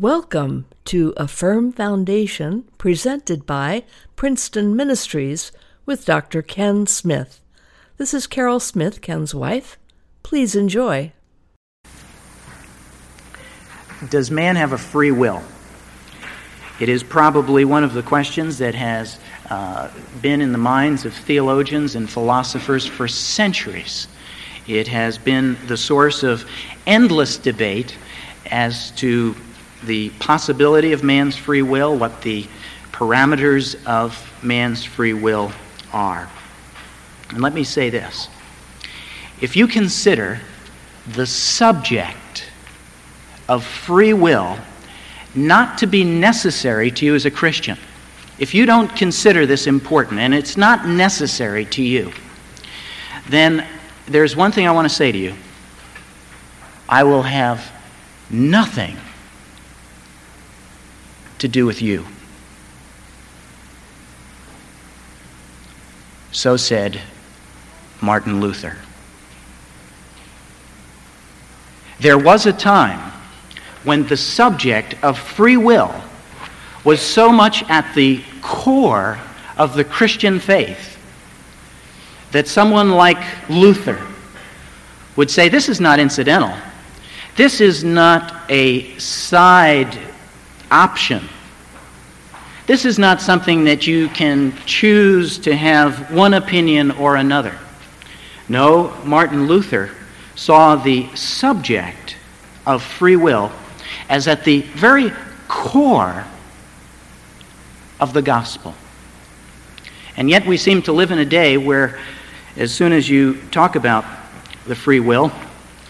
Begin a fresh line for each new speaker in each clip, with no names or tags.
Welcome to A Firm Foundation presented by Princeton Ministries with Dr. Ken Smith. This is Carol Smith, Ken's wife. Please enjoy.
Does man have a free will? It is probably one of the questions that has uh, been in the minds of theologians and philosophers for centuries. It has been the source of endless debate as to the possibility of man's free will, what the parameters of man's free will are. And let me say this if you consider the subject of free will not to be necessary to you as a Christian, if you don't consider this important and it's not necessary to you, then there's one thing I want to say to you. I will have nothing to do with you. So said Martin Luther. There was a time when the subject of free will was so much at the core of the Christian faith that someone like Luther would say, This is not incidental. This is not a side option. This is not something that you can choose to have one opinion or another. No, Martin Luther saw the subject of free will as at the very core of the gospel. And yet we seem to live in a day where, as soon as you talk about the free will,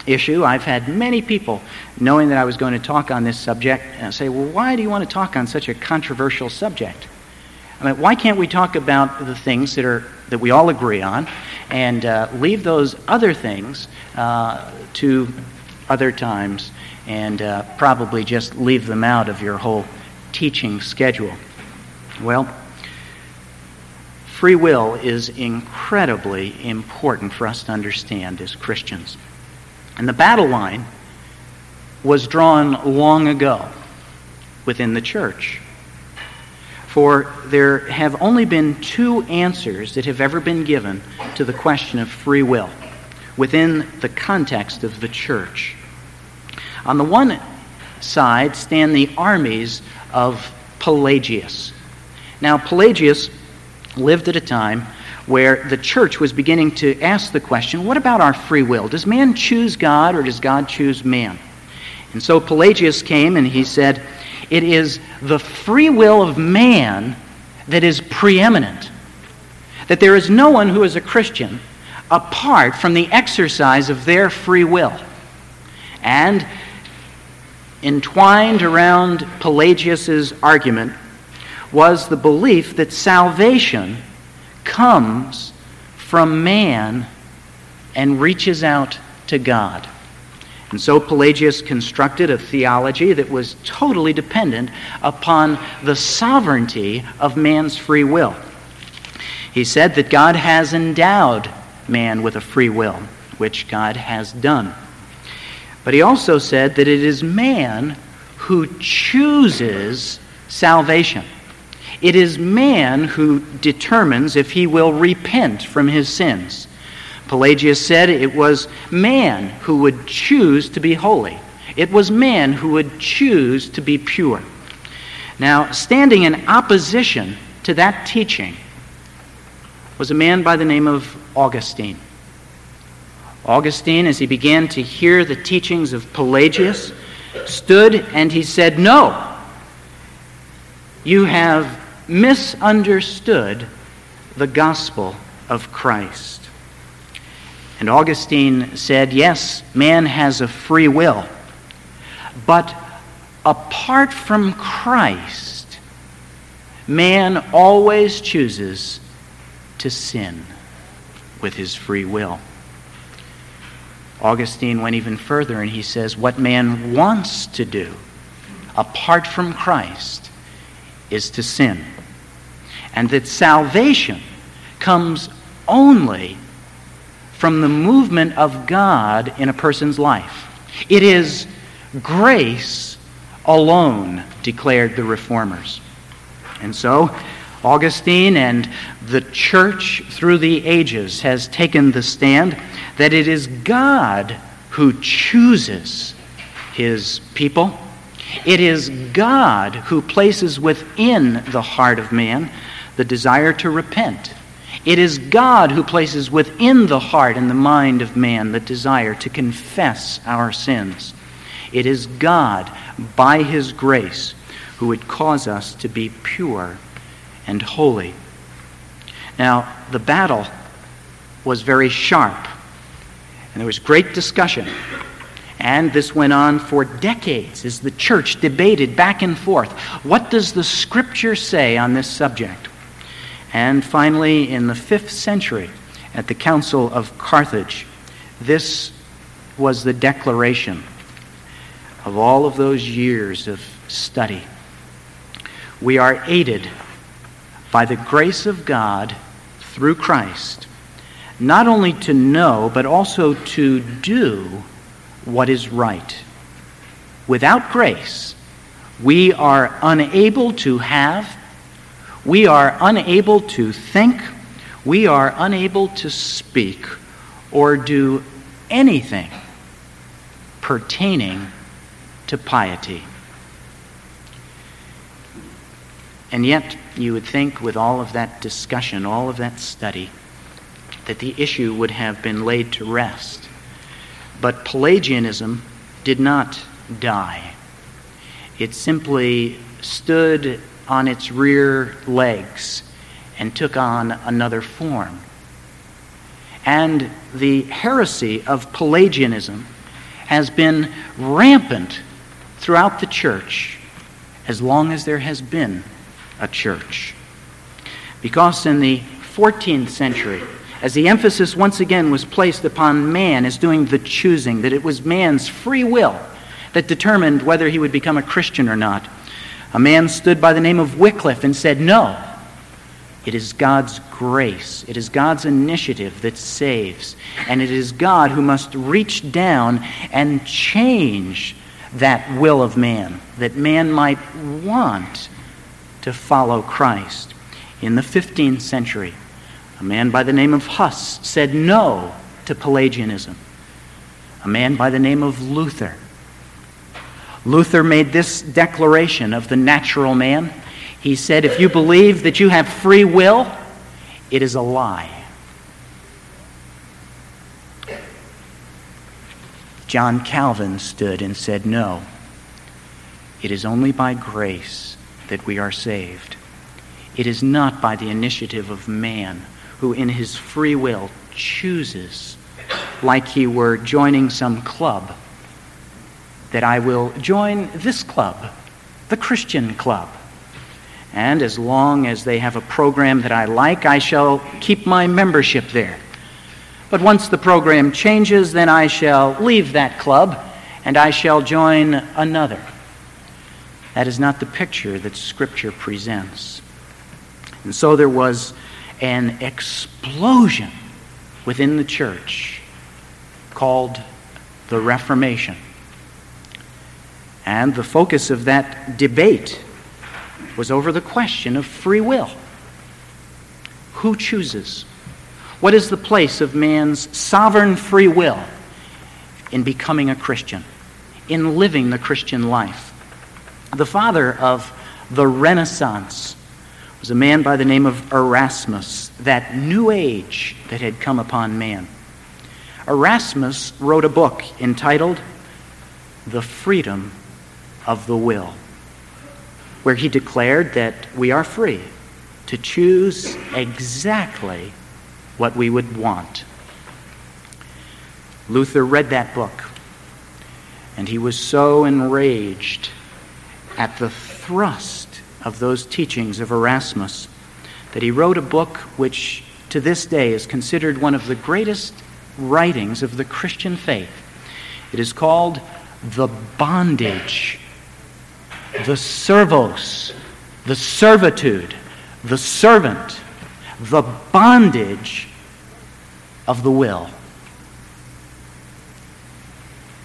issue. I've had many people, knowing that I was going to talk on this subject, say, Well, why do you want to talk on such a controversial subject? I mean, why can't we talk about the things that, are, that we all agree on and uh, leave those other things uh, to other times and uh, probably just leave them out of your whole teaching schedule? Well, free will is incredibly important for us to understand as Christians. And the battle line was drawn long ago within the church. For there have only been two answers that have ever been given to the question of free will within the context of the church. On the one side stand the armies of Pelagius. Now, Pelagius lived at a time where the church was beginning to ask the question what about our free will? Does man choose God or does God choose man? And so Pelagius came and he said, It is the free will of man that is preeminent. That there is no one who is a Christian apart from the exercise of their free will. And entwined around Pelagius's argument was the belief that salvation comes from man and reaches out to God. And so Pelagius constructed a theology that was totally dependent upon the sovereignty of man's free will. He said that God has endowed man with a free will, which God has done. But he also said that it is man who chooses salvation. It is man who determines if he will repent from his sins. Pelagius said it was man who would choose to be holy. It was man who would choose to be pure. Now, standing in opposition to that teaching was a man by the name of Augustine. Augustine, as he began to hear the teachings of Pelagius, stood and he said, No, you have misunderstood the gospel of Christ. And Augustine said, yes, man has a free will, but apart from Christ, man always chooses to sin with his free will. Augustine went even further and he says, What man wants to do apart from Christ is to sin and that salvation comes only from the movement of God in a person's life. It is grace alone, declared the reformers. And so, Augustine and the church through the ages has taken the stand that it is God who chooses his people. It is God who places within the heart of man the desire to repent. It is God who places within the heart and the mind of man the desire to confess our sins. It is God, by his grace, who would cause us to be pure and holy. Now, the battle was very sharp, and there was great discussion. And this went on for decades as the church debated back and forth. What does the scripture say on this subject? And finally, in the fifth century, at the Council of Carthage, this was the declaration of all of those years of study. We are aided by the grace of God through Christ, not only to know, but also to do what is right. Without grace, we are unable to have, we are unable to think, we are unable to speak or do anything pertaining to piety. And yet, you would think, with all of that discussion, all of that study, that the issue would have been laid to rest. But Pelagianism did not die, it simply stood on its rear legs and took on another form. And the heresy of Pelagianism has been rampant throughout the church as long as there has been a church. Because in the 14th century, as the emphasis once again was placed upon man as doing the choosing, that it was man's free will that determined whether he would become a Christian or not, a man stood by the name of Wycliffe and said, No, it is God's grace, it is God's initiative that saves, and it is God who must reach down and change that will of man, that man might want to follow Christ. In the 15th century, a man by the name of Huss said no to Pelagianism. A man by the name of Luther. Luther made this declaration of the natural man. He said, If you believe that you have free will, it is a lie. John Calvin stood and said, No, it is only by grace that we are saved. It is not by the initiative of man who, in his free will, chooses, like he were joining some club, that I will join this club, the Christian club. And as long as they have a program that I like, I shall keep my membership there. But once the program changes, then I shall leave that club and I shall join another. That is not the picture that Scripture presents. And so there was an explosion within the church called the Reformation. And the focus of that debate was over the question of free will. Who chooses? What is the place of man's sovereign free will in becoming a Christian, in living the Christian life? The father of the Renaissance was a man by the name of Erasmus, that new age that had come upon man. Erasmus wrote a book entitled The Freedom of the Will, where he declared that we are free to choose exactly what we would want. Luther read that book, and he was so enraged at the thrust of those teachings of Erasmus that he wrote a book which to this day is considered one of the greatest writings of the Christian faith. It is called The Bondage, the Servos, the Servitude, the Servant, the Bondage of the Will.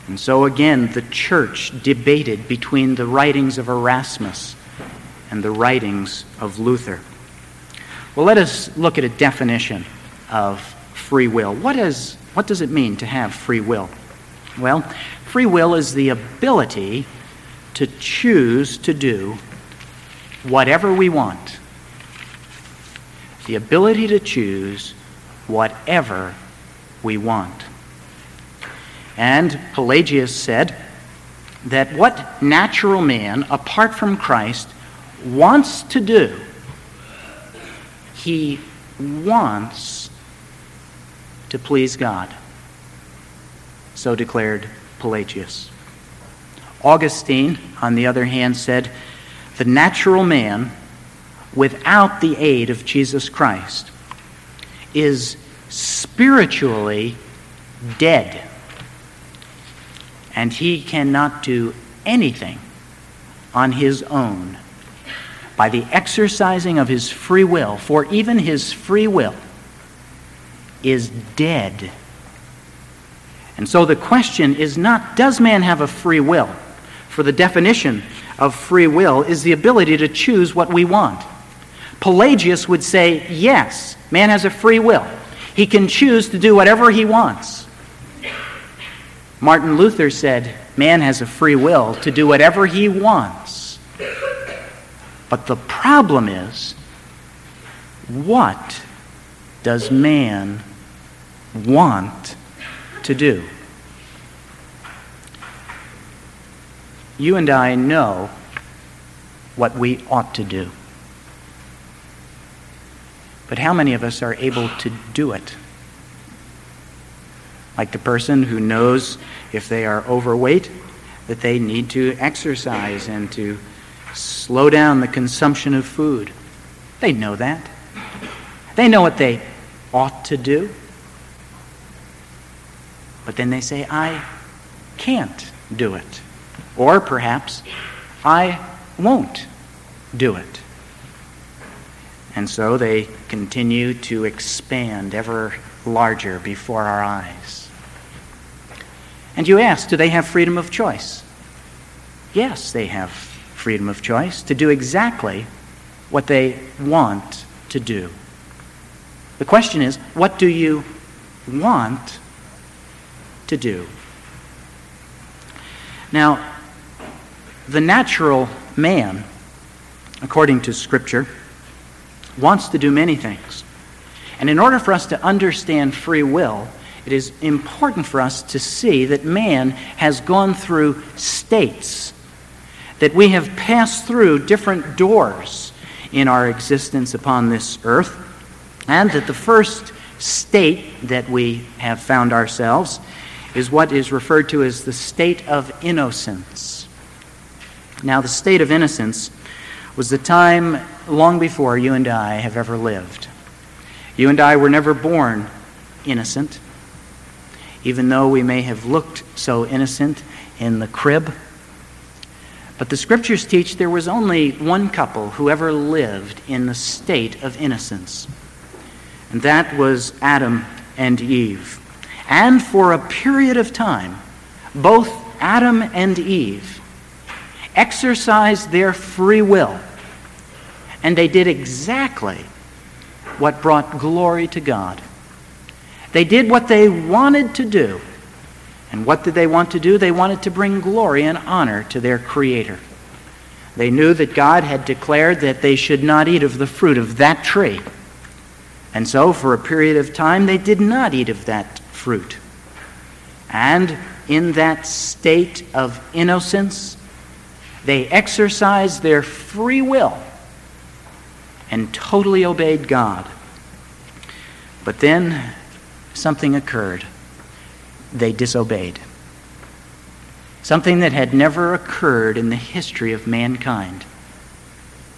And so again, the church debated between the writings of Erasmus and the writings of Luther. Well, let us look at a definition of free will. What, is, what does it mean to have free will? Well, free will is the ability to choose to do whatever we want. The ability to choose whatever we want. And Pelagius said that what natural man, apart from Christ, wants to do, he wants to please God. So declared Pelagius. Augustine, on the other hand, said, The natural man, without the aid of Jesus Christ, is spiritually dead and he cannot do anything on his own by the exercising of his free will, for even his free will is dead. And so the question is not does man have a free will? For the definition of free will is the ability to choose what we want. Pelagius would say, yes, man has a free will. He can choose to do whatever he wants. Martin Luther said, Man has a free will to do whatever he wants. But the problem is, what does man want to do? You and I know what we ought to do. But how many of us are able to do it? like the person who knows if they are overweight that they need to exercise and to slow down the consumption of food. They know that. They know what they ought to do. But then they say, I can't do it. Or perhaps, I won't do it. And so they continue to expand ever larger before our eyes. And you ask, do they have freedom of choice? Yes, they have freedom of choice to do exactly what they want to do. The question is, what do you want to do? Now, the natural man, according to Scripture, wants to do many things. And in order for us to understand free will, it is important for us to see that man has gone through states, that we have passed through different doors in our existence upon this earth, and that the first state that we have found ourselves is what is referred to as the state of innocence. Now, the state of innocence was the time long before you and I have ever lived. You and I were never born innocent even though we may have looked so innocent in the crib. But the scriptures teach there was only one couple who ever lived in the state of innocence, and that was Adam and Eve. And for a period of time, both Adam and Eve exercised their free will, and they did exactly what brought glory to God. They did what they wanted to do. And what did they want to do? They wanted to bring glory and honor to their Creator. They knew that God had declared that they should not eat of the fruit of that tree. And so, for a period of time, they did not eat of that fruit. And in that state of innocence, they exercised their free will and totally obeyed God. But then something occurred. They disobeyed. Something that had never occurred in the history of mankind.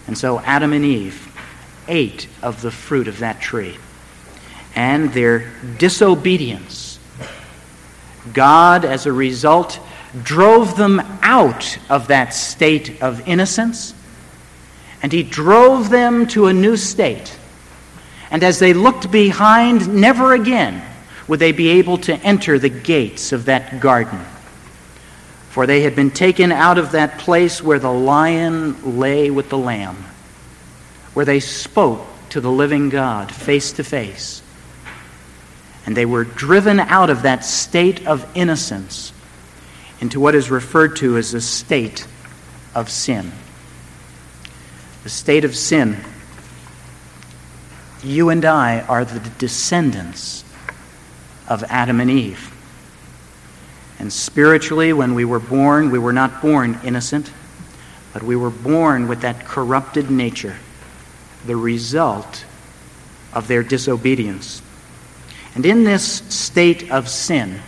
And so Adam and Eve ate of the fruit of that tree. And their disobedience, God, as a result, drove them out of that state of innocence, and He drove them to a new state. And as they looked behind, never again would they be able to enter the gates of that garden. For they had been taken out of that place where the lion lay with the lamb, where they spoke to the living God face to face. And they were driven out of that state of innocence into what is referred to as a state of sin. The state of sin. You and I are the descendants of Adam and Eve. And spiritually, when we were born, we were not born innocent, but we were born with that corrupted nature, the result of their disobedience. And in this state of sin,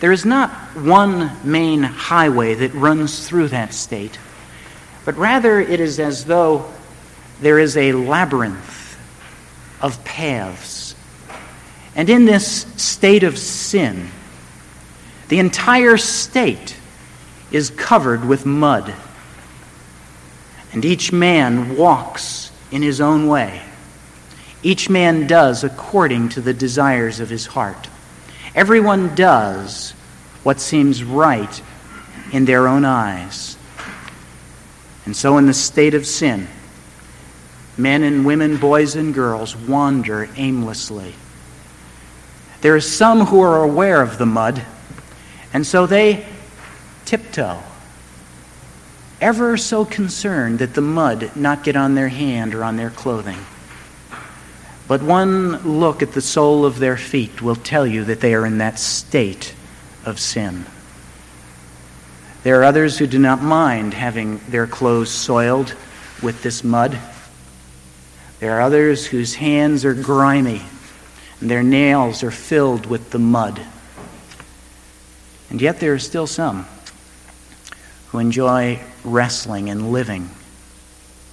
there is not one main highway that runs through that state, but rather it is as though there is a labyrinth of paths. And in this state of sin, the entire state is covered with mud. And each man walks in his own way. Each man does according to the desires of his heart. Everyone does what seems right in their own eyes. And so, in the state of sin, men and women, boys and girls wander aimlessly. There are some who are aware of the mud and so they tiptoe, ever so concerned that the mud not get on their hand or on their clothing. But one look at the sole of their feet will tell you that they are in that state of sin. There are others who do not mind having their clothes soiled with this mud. There are others whose hands are grimy and their nails are filled with the mud. And yet there are still some who enjoy wrestling and living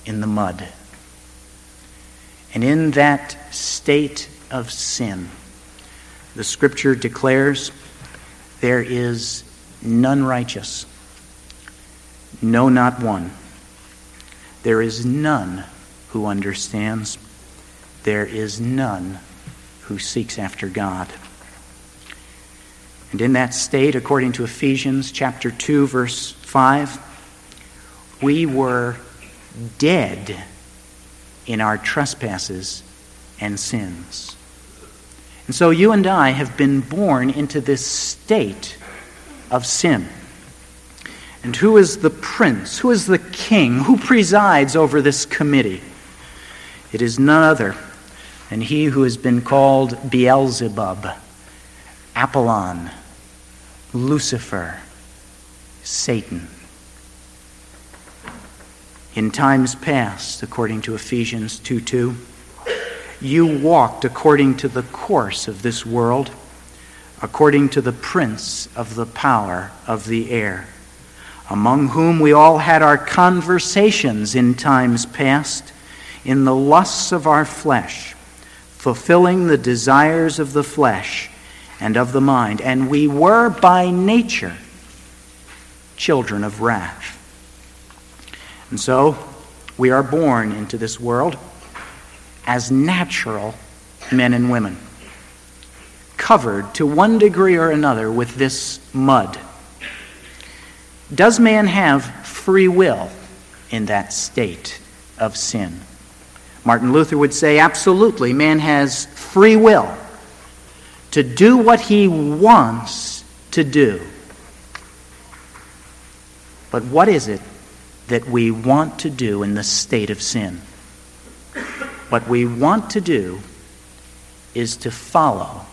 in the mud. And in that state of sin, the scripture declares there is none righteous, no, not one. There is none who understands, there is none who seeks after God. And in that state, according to Ephesians chapter 2, verse 5, we were dead in our trespasses and sins. And so you and I have been born into this state of sin. And who is the prince? Who is the king? Who presides over this committee? It is none other than he who has been called Beelzebub, Apollyon, Lucifer, Satan. In times past, according to Ephesians 2 2, you walked according to the course of this world, according to the prince of the power of the air, among whom we all had our conversations in times past, in the lusts of our flesh, fulfilling the desires of the flesh and of the mind. And we were by nature children of wrath. And so we are born into this world as natural men and women, covered to one degree or another with this mud. Does man have free will in that state of sin? Martin Luther would say absolutely, man has free will to do what he wants to do. But what is it that we want to do in the state of sin? What we want to do is to follow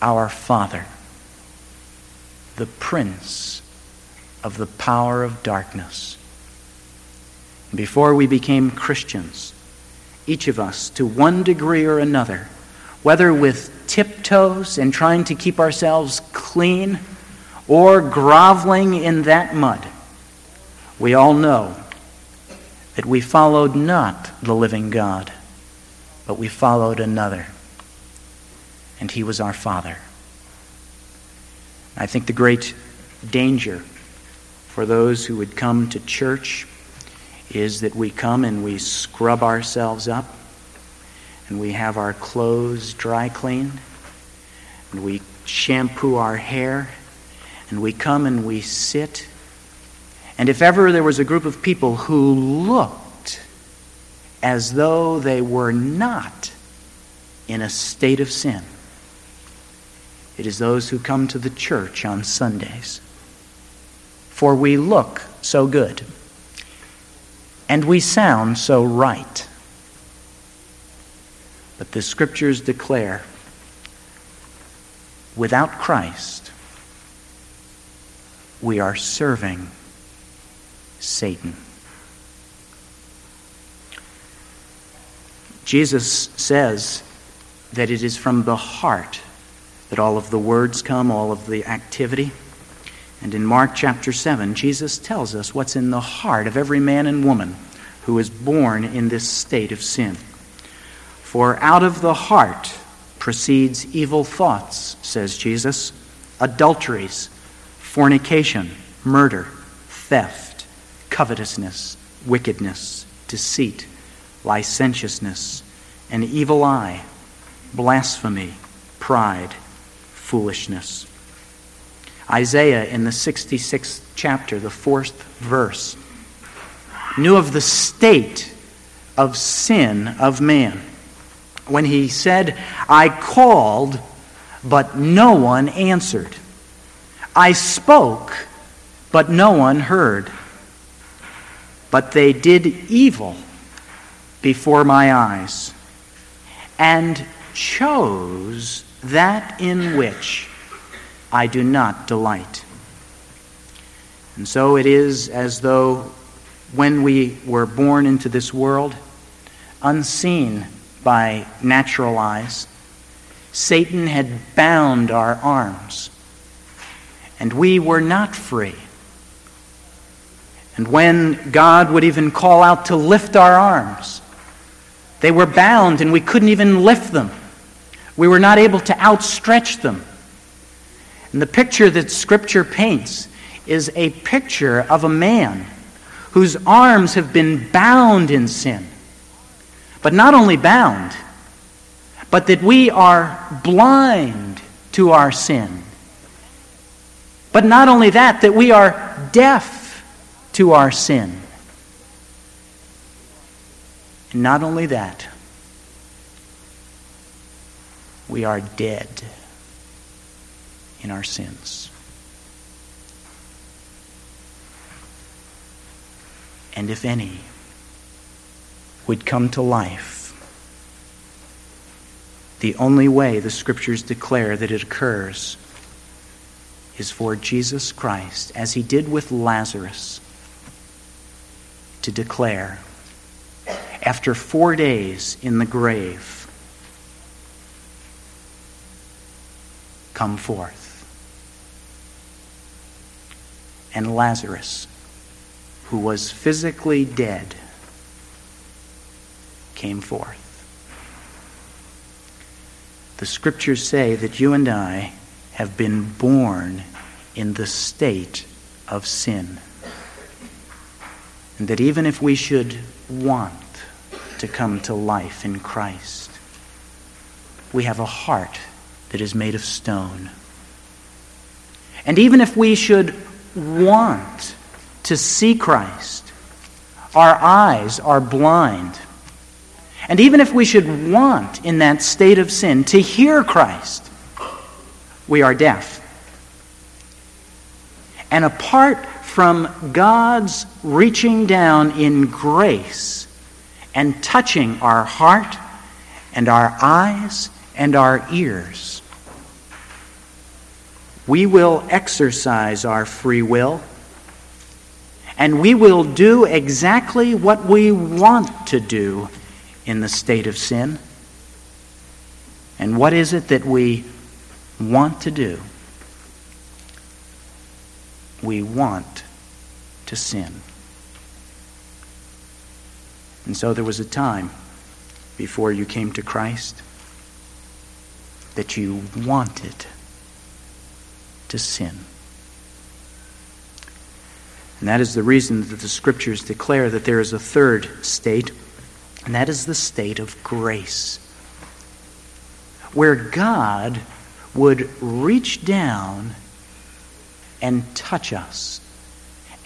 our Father, the Prince of the power of darkness. Before we became Christians, each of us, to one degree or another, whether with tiptoes and trying to keep ourselves clean or groveling in that mud, we all know that we followed not the living God, but we followed another. And he was our Father. I think the great danger for those who would come to church is that we come and we scrub ourselves up and we have our clothes dry cleaned, and we shampoo our hair, and we come and we sit. And if ever there was a group of people who looked as though they were not in a state of sin, it is those who come to the church on Sundays. For we look so good, and we sound so right. But the scriptures declare without Christ, we are serving Satan. Jesus says that it is from the heart that all of the words come, all of the activity. And in Mark chapter 7, Jesus tells us what's in the heart of every man and woman who is born in this state of sin. For out of the heart proceeds evil thoughts, says Jesus, adulteries, fornication, murder, theft, covetousness, wickedness, deceit, licentiousness, an evil eye, blasphemy, pride, foolishness. Isaiah in the 66th chapter, the fourth verse, knew of the state of sin of man when he said, I called, but no one answered. I spoke, but no one heard. But they did evil before my eyes and chose that in which I do not delight. And so it is as though when we were born into this world, unseen by natural eyes, Satan had bound our arms and we were not free. And when God would even call out to lift our arms, they were bound and we couldn't even lift them. We were not able to outstretch them. And the picture that Scripture paints is a picture of a man whose arms have been bound in sin. But not only bound, but that we are blind to our sin but not only that, that we are deaf to our sin. And not only that, we are dead in our sins. And if any would come to life, the only way the scriptures declare that it occurs is for Jesus Christ, as he did with Lazarus, to declare, after four days in the grave, come forth. And Lazarus, who was physically dead, came forth. The scriptures say that you and I have been born in the state of sin. And that even if we should want to come to life in Christ, we have a heart that is made of stone. And even if we should want to see Christ, our eyes are blind. And even if we should want in that state of sin to hear Christ, we are deaf. And apart from God's reaching down in grace and touching our heart and our eyes and our ears, we will exercise our free will and we will do exactly what we want to do in the state of sin. And what is it that we want to do, we want to sin. And so there was a time before you came to Christ that you wanted to sin. And that is the reason that the scriptures declare that there is a third state, and that is the state of grace, where God would reach down and touch us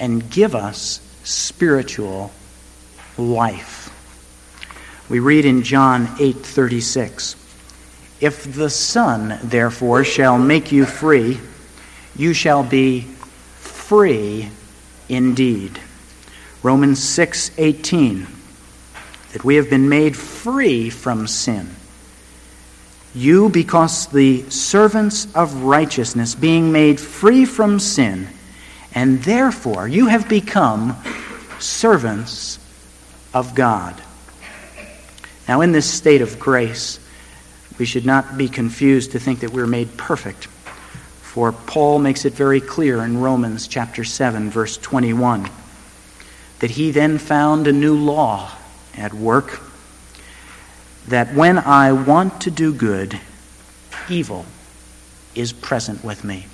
and give us spiritual life. We read in John 8:36, "If the Son therefore shall make you free, you shall be free indeed." Romans 6:18, that we have been made free from sin. You, because the servants of righteousness, being made free from sin, and therefore you have become servants of God. Now, in this state of grace, we should not be confused to think that we're made perfect. For Paul makes it very clear in Romans chapter 7, verse 21, that he then found a new law at work that when I want to do good, evil is present with me.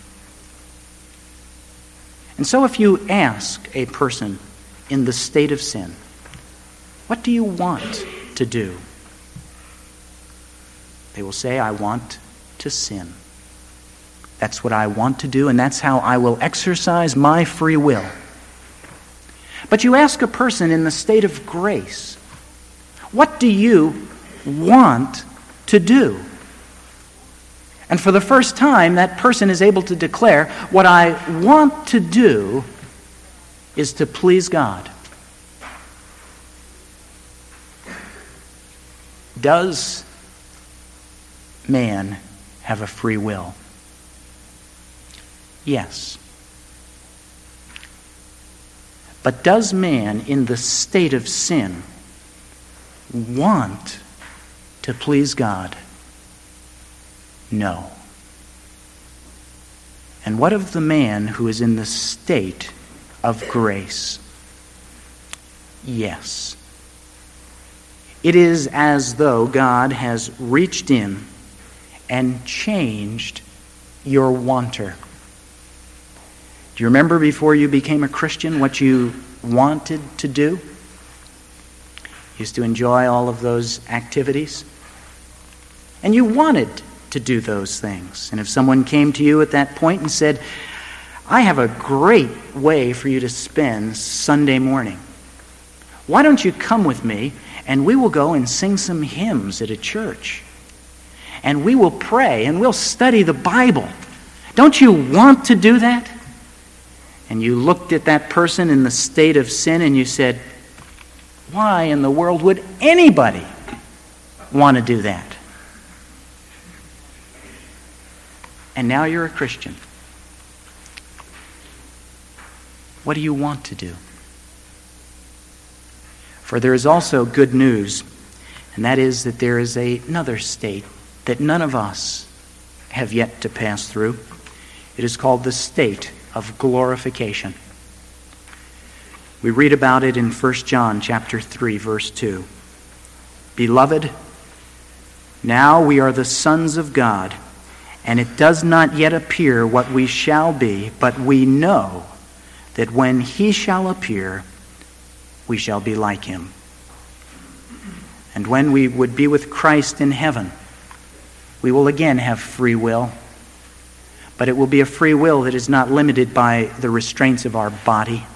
And so, if you ask a person in the state of sin, What do you want to do? They will say, I want to sin. That's what I want to do, and that's how I will exercise my free will. But you ask a person in the state of grace, What do you want to do? And for the first time, that person is able to declare, What I want to do is to please God. Does man have a free will? Yes. But does man, in the state of sin, want to please God? No. And what of the man who is in the state of grace? Yes. It is as though God has reached in and changed your wanter. Do you remember before you became a Christian what you wanted to do? used to enjoy all of those activities. And you wanted to do those things. And if someone came to you at that point and said, I have a great way for you to spend Sunday morning. Why don't you come with me and we will go and sing some hymns at a church? And we will pray and we'll study the Bible. Don't you want to do that? And you looked at that person in the state of sin and you said, why in the world would anybody want to do that? And now you're a Christian. What do you want to do? For there is also good news, and that is that there is a, another state that none of us have yet to pass through. It is called the state of glorification. We read about it in 1 John chapter 3 verse 2. Beloved, now we are the sons of God, and it does not yet appear what we shall be, but we know that when he shall appear, we shall be like him. And when we would be with Christ in heaven, we will again have free will, but it will be a free will that is not limited by the restraints of our body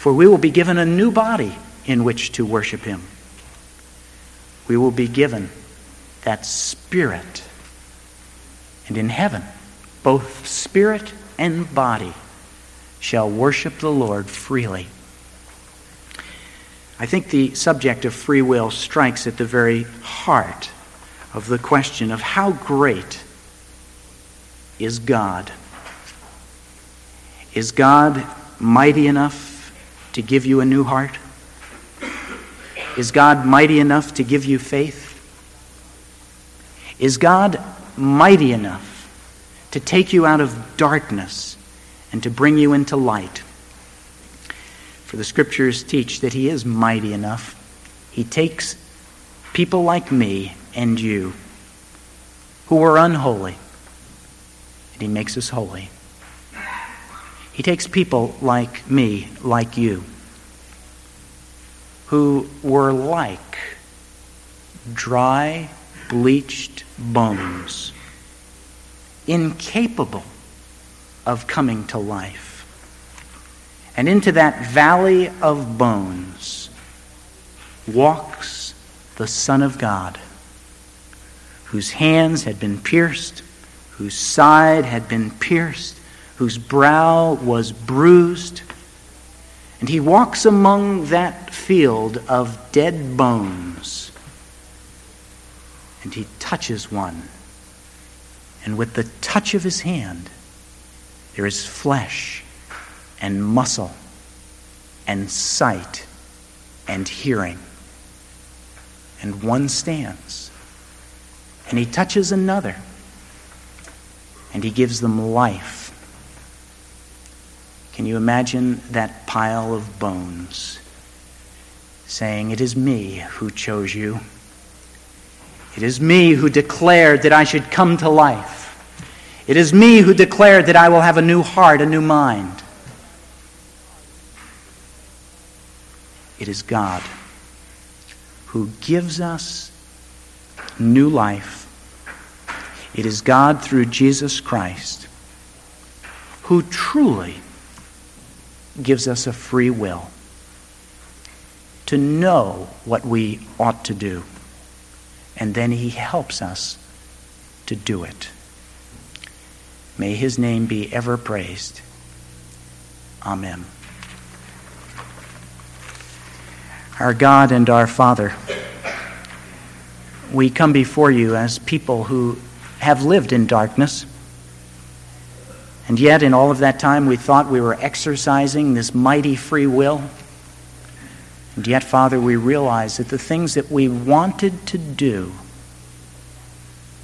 for we will be given a new body in which to worship Him. We will be given that Spirit. And in heaven, both spirit and body shall worship the Lord freely. I think the subject of free will strikes at the very heart of the question of how great is God? Is God mighty enough to give you a new heart? Is God mighty enough to give you faith? Is God mighty enough to take you out of darkness and to bring you into light? For the scriptures teach that He is mighty enough. He takes people like me and you who are unholy, and He makes us holy. He takes people like me, like you, who were like dry, bleached bones, incapable of coming to life. And into that valley of bones walks the Son of God, whose hands had been pierced, whose side had been pierced, whose brow was bruised. And he walks among that field of dead bones. And he touches one. And with the touch of his hand, there is flesh and muscle and sight and hearing. And one stands. And he touches another. And he gives them life. Can you imagine that pile of bones saying, It is me who chose you? It is me who declared that I should come to life. It is me who declared that I will have a new heart, a new mind. It is God who gives us new life. It is God through Jesus Christ who truly gives us a free will to know what we ought to do. And then he helps us to do it. May his name be ever praised. Amen. Our God and our Father, we come before you as people who have lived in darkness. And yet, in all of that time, we thought we were exercising this mighty free will. And yet, Father, we realize that the things that we wanted to do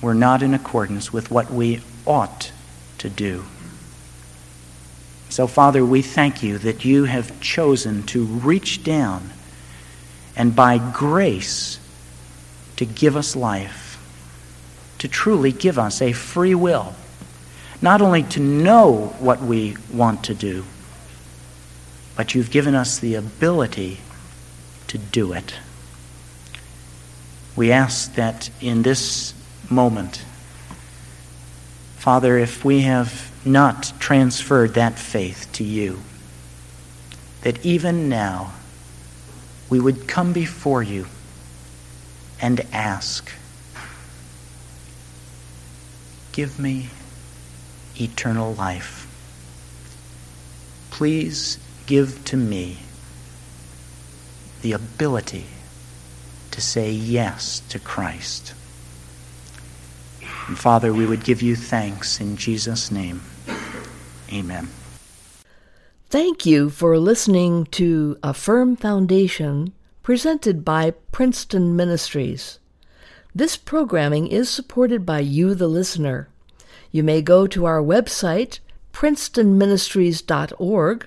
were not in accordance with what we ought to do. So, Father, we thank you that you have chosen to reach down and by grace to give us life, to truly give us a free will, not only to know what we want to do, but you've given us the ability to do it. We ask that in this moment, Father, if we have not transferred that faith to you, that even now, we would come before you and ask, Give me eternal life. Please give to me the ability to say yes to Christ. And Father, we would give you thanks in Jesus' name. Amen.
Thank you for listening to A Firm Foundation presented by Princeton Ministries. This programming is supported by you, the listener. You may go to our website, princetonministries.org,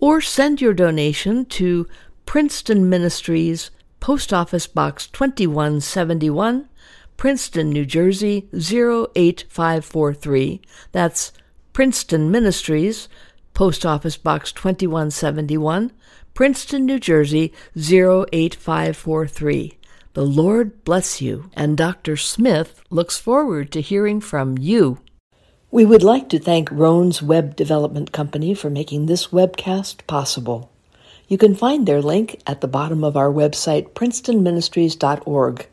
or send your donation to Princeton Ministries, Post Office Box 2171, Princeton, New Jersey 08543. That's Princeton Ministries, Post Office Box 2171, Princeton, New Jersey 08543. The Lord bless you, and Dr. Smith looks forward to hearing from you. We would like to thank Roan's Web Development Company for making this webcast possible. You can find their link at the bottom of our website, princetonministries.org.